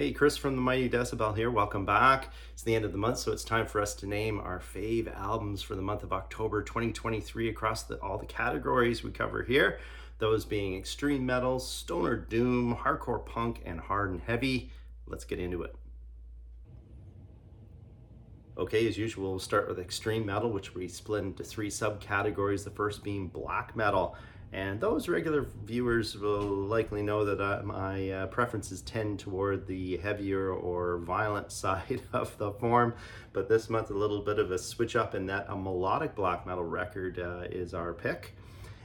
Hey, Chris from the Mighty Decibel here. Welcome back. It's the end of the month, so it's time for us to name our fave albums for the month of October 2023 across the, all the categories we cover here. Those being extreme metal, stoner doom, hardcore punk, and hard and heavy. Let's get into it. Okay, as usual, we'll start with extreme metal, which we split into three subcategories. The first being black metal. And those regular viewers will likely know that uh, my uh, preferences tend toward the heavier or violent side of the form. But this month, a little bit of a switch up in that a melodic black metal record uh, is our pick.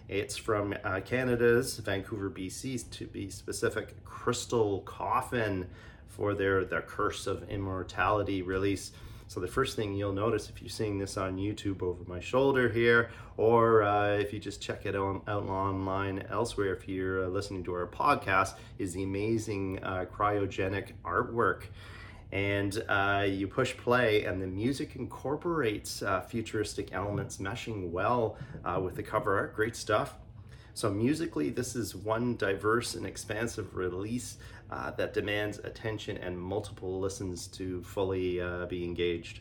It's from uh, Canada's Vancouver, BC, to be specific, Crystal Coffin for their, their Curse of Immortality release. So the first thing you'll notice if you're seeing this on YouTube over my shoulder here, or uh, if you just check it on, out online elsewhere, if you're uh, listening to our podcast, is the amazing uh, cryogenic artwork. And uh, you push play, and the music incorporates uh, futuristic elements, meshing well uh, with the cover art. Great stuff. So, musically, this is one diverse and expansive release uh, that demands attention and multiple listens to fully uh, be engaged.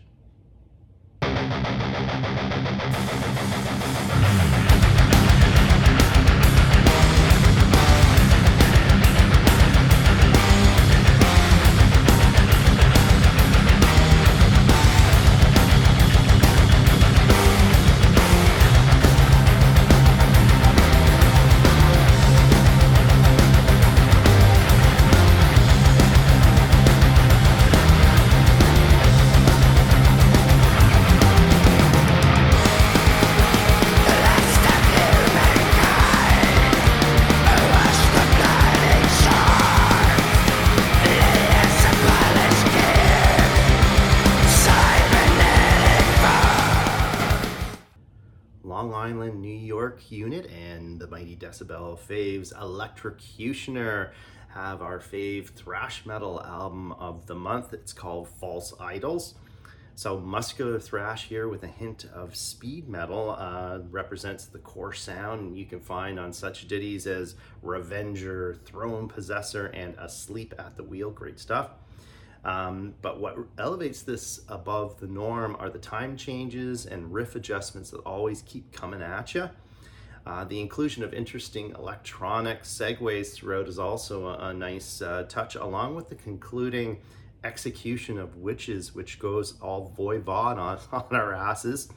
Unit and the Mighty Decibel faves Electrocutioner have our fave thrash metal album of the month. It's called False Idols. So, muscular thrash here with a hint of speed metal uh, represents the core sound you can find on such ditties as Revenger, Throne Possessor, and Asleep at the Wheel. Great stuff. Um, but what elevates this above the norm are the time changes and riff adjustments that always keep coming at you. Uh, the inclusion of interesting electronic segues throughout is also a, a nice uh, touch, along with the concluding execution of witches, which goes all voivod on, on our asses.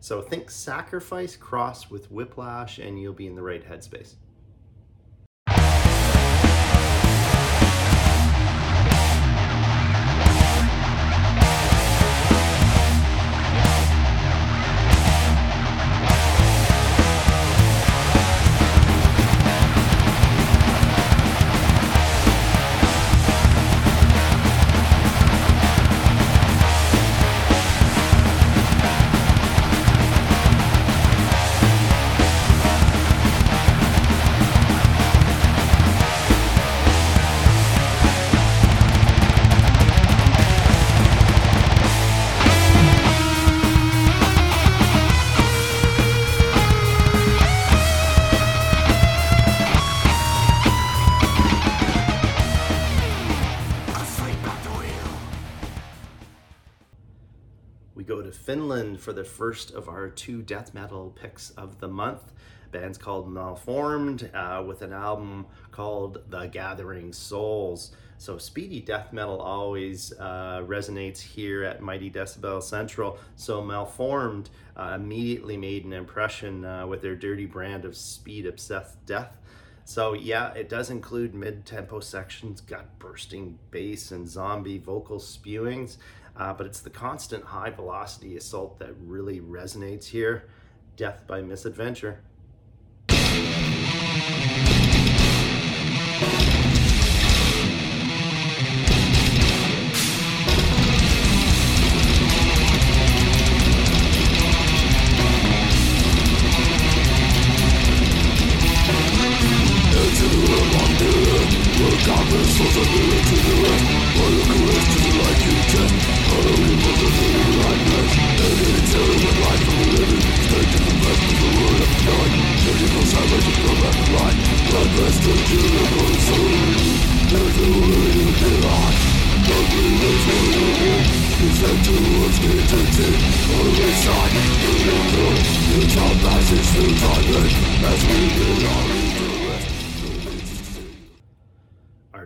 So think sacrifice cross with whiplash, and you'll be in the right headspace. Finland for the first of our two death metal picks of the month. Band's called Malformed uh, with an album called The Gathering Souls. So speedy death metal always uh, resonates here at Mighty Decibel Central. So Malformed uh, immediately made an impression uh, with their dirty brand of speed obsessed death. So yeah, it does include mid-tempo sections, gut bursting bass and zombie vocal spewings uh, but it's the constant high velocity assault that really resonates here. Death by misadventure.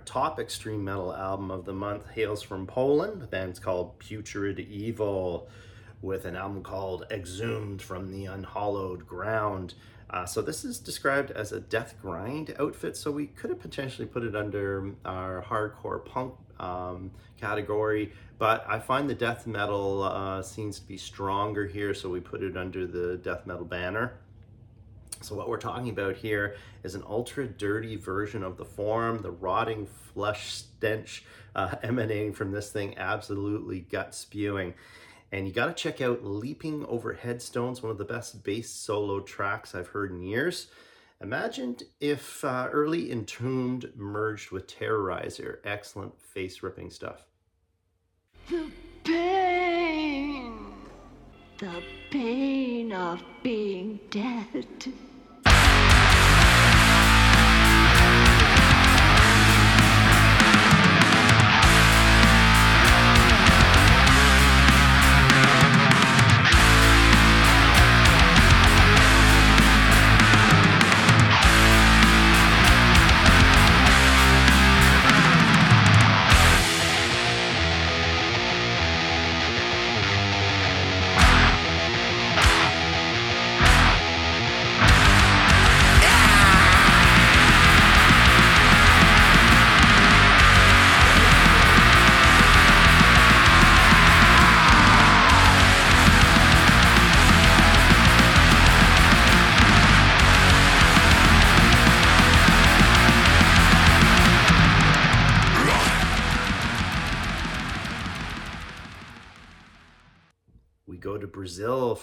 Top extreme metal album of the month hails from Poland. The band's called Putrid Evil, with an album called Exhumed from the Unhallowed Ground. Uh, so this is described as a death grind outfit, so we could have potentially put it under our hardcore punk um, category, but I find the death metal uh, seems to be stronger here, so we put it under the death metal banner. So what we're talking about here is an ultra dirty version of the form, the rotting flesh stench uh, emanating from this thing, absolutely gut spewing. And you got to check out Leaping Over Headstones, one of the best bass solo tracks I've heard in years. Imagine if uh, early Entombed merged with Terrorizer. Excellent face ripping stuff. The pain, of being dead.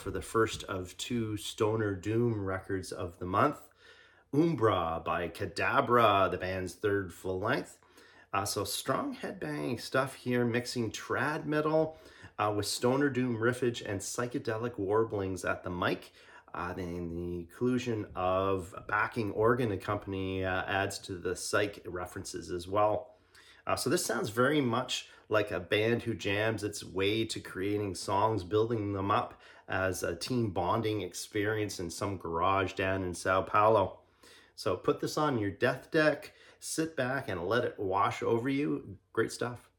For the first of two Stoner Doom records of the month. Umbra by Cadabra, the band's third full length. Uh, so strong headbanging stuff here, mixing trad metal uh, with stoner doom riffage and psychedelic warblings at the mic. Uh, then the inclusion of a backing organ accompany uh, adds to the psych references as well. Uh, so this sounds very much like a band who jams its way to creating songs, building them up as a team bonding experience in some garage down in Sao Paulo. So put this on your death deck, sit back and let it wash over you. Great stuff.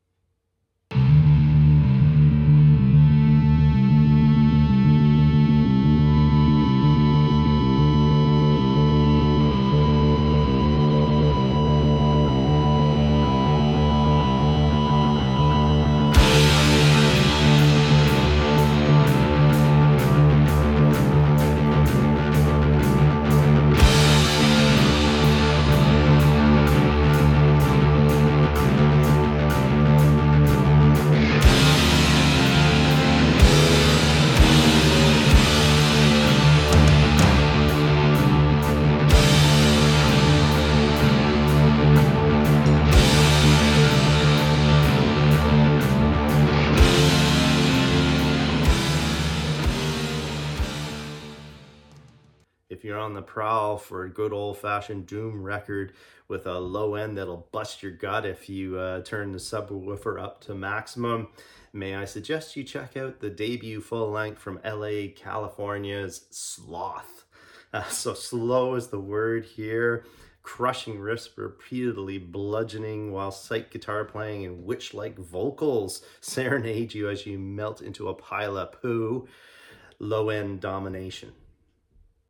If you're on the prowl for a good old fashioned doom record with a low end that'll bust your gut if you uh, turn the subwoofer up to maximum, may I suggest you check out the debut full length from LA, California's Sloth. Uh, so slow is the word here. Crushing riffs repeatedly bludgeoning while psych guitar playing and witch like vocals serenade you as you melt into a pile of poo. Low end domination.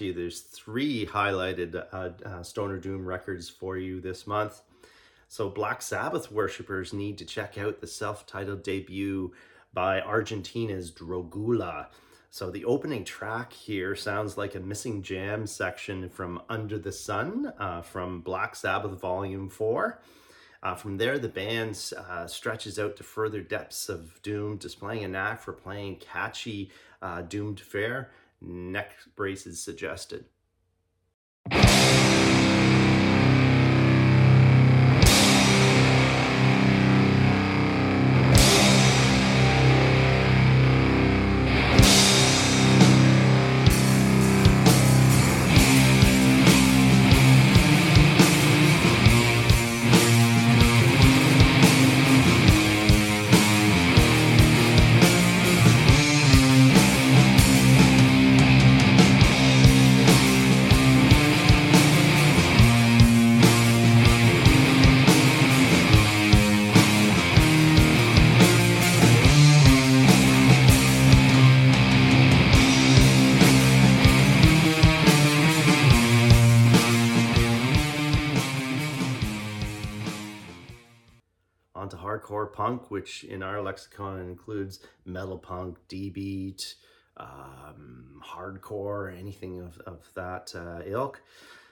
You. There's three highlighted uh, uh, Stoner Doom records for you this month. So, Black Sabbath worshippers need to check out the self titled debut by Argentina's Drogula. So, the opening track here sounds like a missing jam section from Under the Sun uh, from Black Sabbath Volume 4. Uh, from there, the band uh, stretches out to further depths of Doom, displaying a knack for playing catchy uh, doomed fare. Neck braces suggested. Hardcore punk, which in our lexicon includes metal punk, D beat, um, hardcore, anything of, of that uh, ilk.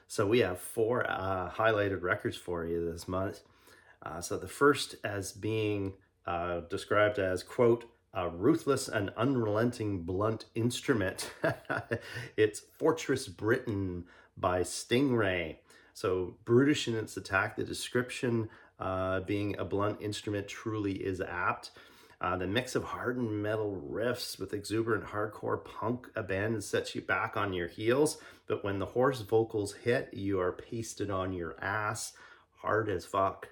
So we have four uh, highlighted records for you this month. Uh, so the first as being uh, described as, quote, a ruthless and unrelenting blunt instrument. it's Fortress Britain by Stingray. So brutish in its attack, the description uh, being a blunt instrument truly is apt. Uh, the mix of hardened metal riffs with exuberant hardcore punk abandon sets you back on your heels, but when the hoarse vocals hit, you are pasted on your ass hard as fuck.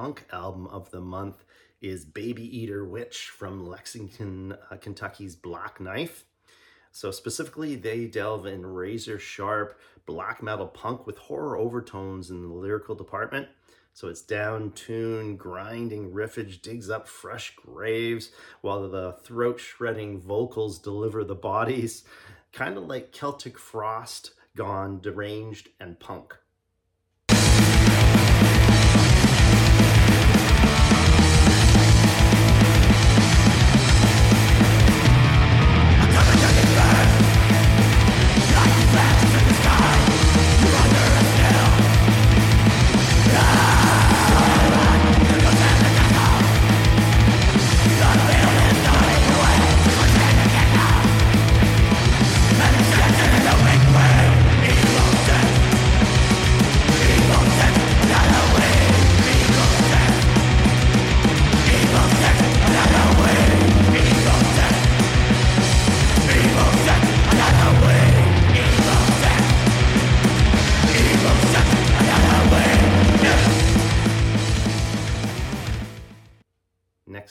Punk album of the month is Baby Eater Witch from Lexington, uh, Kentucky's Black Knife. So, specifically, they delve in razor sharp black metal punk with horror overtones in the lyrical department. So, it's down tuned, grinding riffage digs up fresh graves while the throat shredding vocals deliver the bodies, kind of like Celtic Frost gone deranged and punk.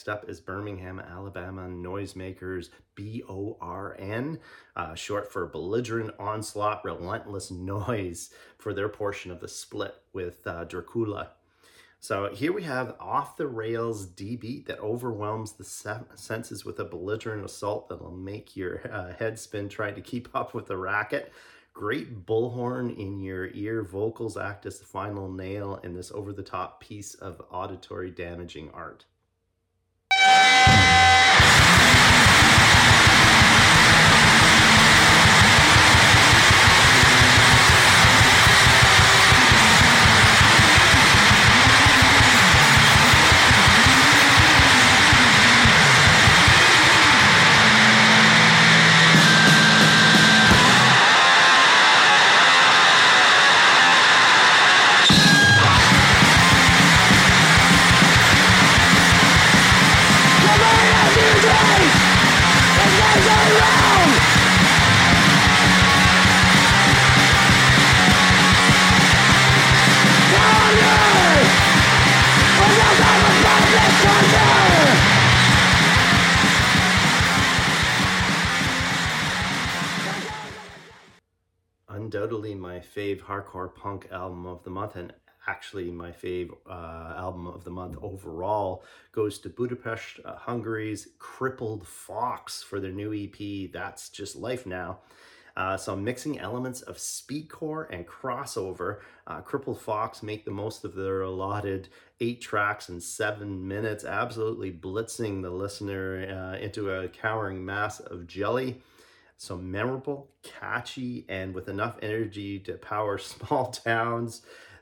Up is Birmingham, Alabama Noisemakers, B O R N, uh, short for Belligerent Onslaught Relentless Noise, for their portion of the split with uh, Dracula. So here we have off the rails D beat that overwhelms the se- senses with a belligerent assault that'll make your uh, head spin trying to keep up with the racket. Great bullhorn in your ear. Vocals act as the final nail in this over the top piece of auditory damaging art. undoubtedly my fave hardcore punk album of the month and actually my fave uh, album of the month overall, goes to Budapest, uh, Hungary's Crippled Fox for their new EP. That's just life now. Uh, so I'm mixing elements of speedcore and crossover. Uh, Crippled Fox make the most of their allotted eight tracks in seven minutes, absolutely blitzing the listener uh, into a cowering mass of jelly. So memorable, catchy, and with enough energy to power small towns.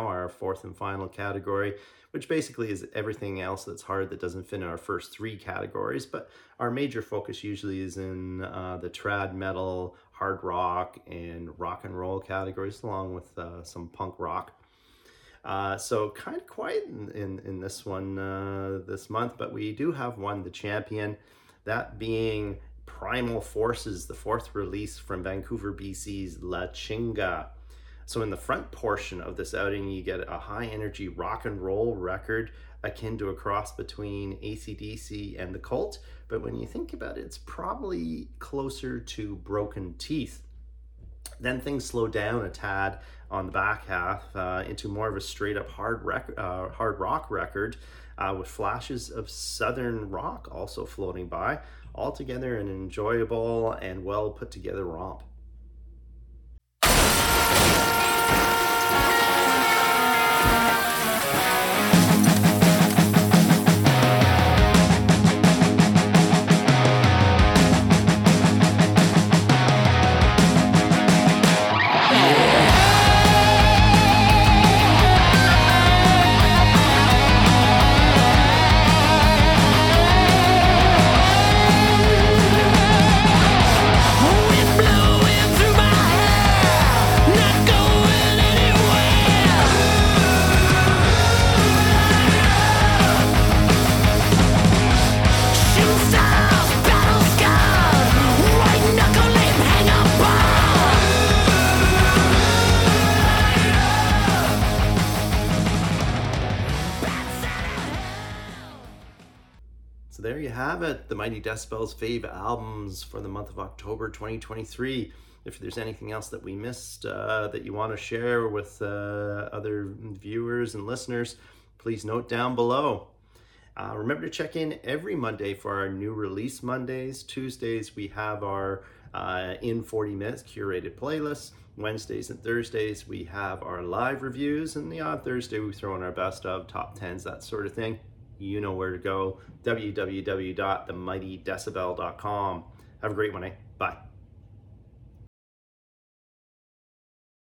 now, our fourth and final category, which basically is everything else that's hard that doesn't fit in our first three categories. But our major focus usually is in uh, the trad metal, hard rock, and rock and roll categories, along with uh, some punk rock. Uh, so kind of quiet in, in, in this one uh, this month, but we do have one, the champion, that being Primal Forces, the fourth release from Vancouver, BC's La Chinga. So, in the front portion of this outing, you get a high energy rock and roll record akin to a cross between ACDC and the Cult. But when you think about it, it's probably closer to Broken Teeth. Then things slow down a tad on the back half uh, into more of a straight up hard, rec- uh, hard rock record uh, with flashes of southern rock also floating by. Altogether, an enjoyable and well put together romp. Have it, the Mighty Decibels fave albums for the month of October 2023. If there's anything else that we missed uh, that you want to share with uh, other viewers and listeners, please note down below. Uh, remember to check in every Monday for our new release Mondays. Tuesdays, we have our uh, in 40 minutes curated playlists. Wednesdays and Thursdays, we have our live reviews. And the odd Thursday, we throw in our best of top 10s, that sort of thing. You know where to go www.themightydecibel.com. Have a great one, eh? Bye.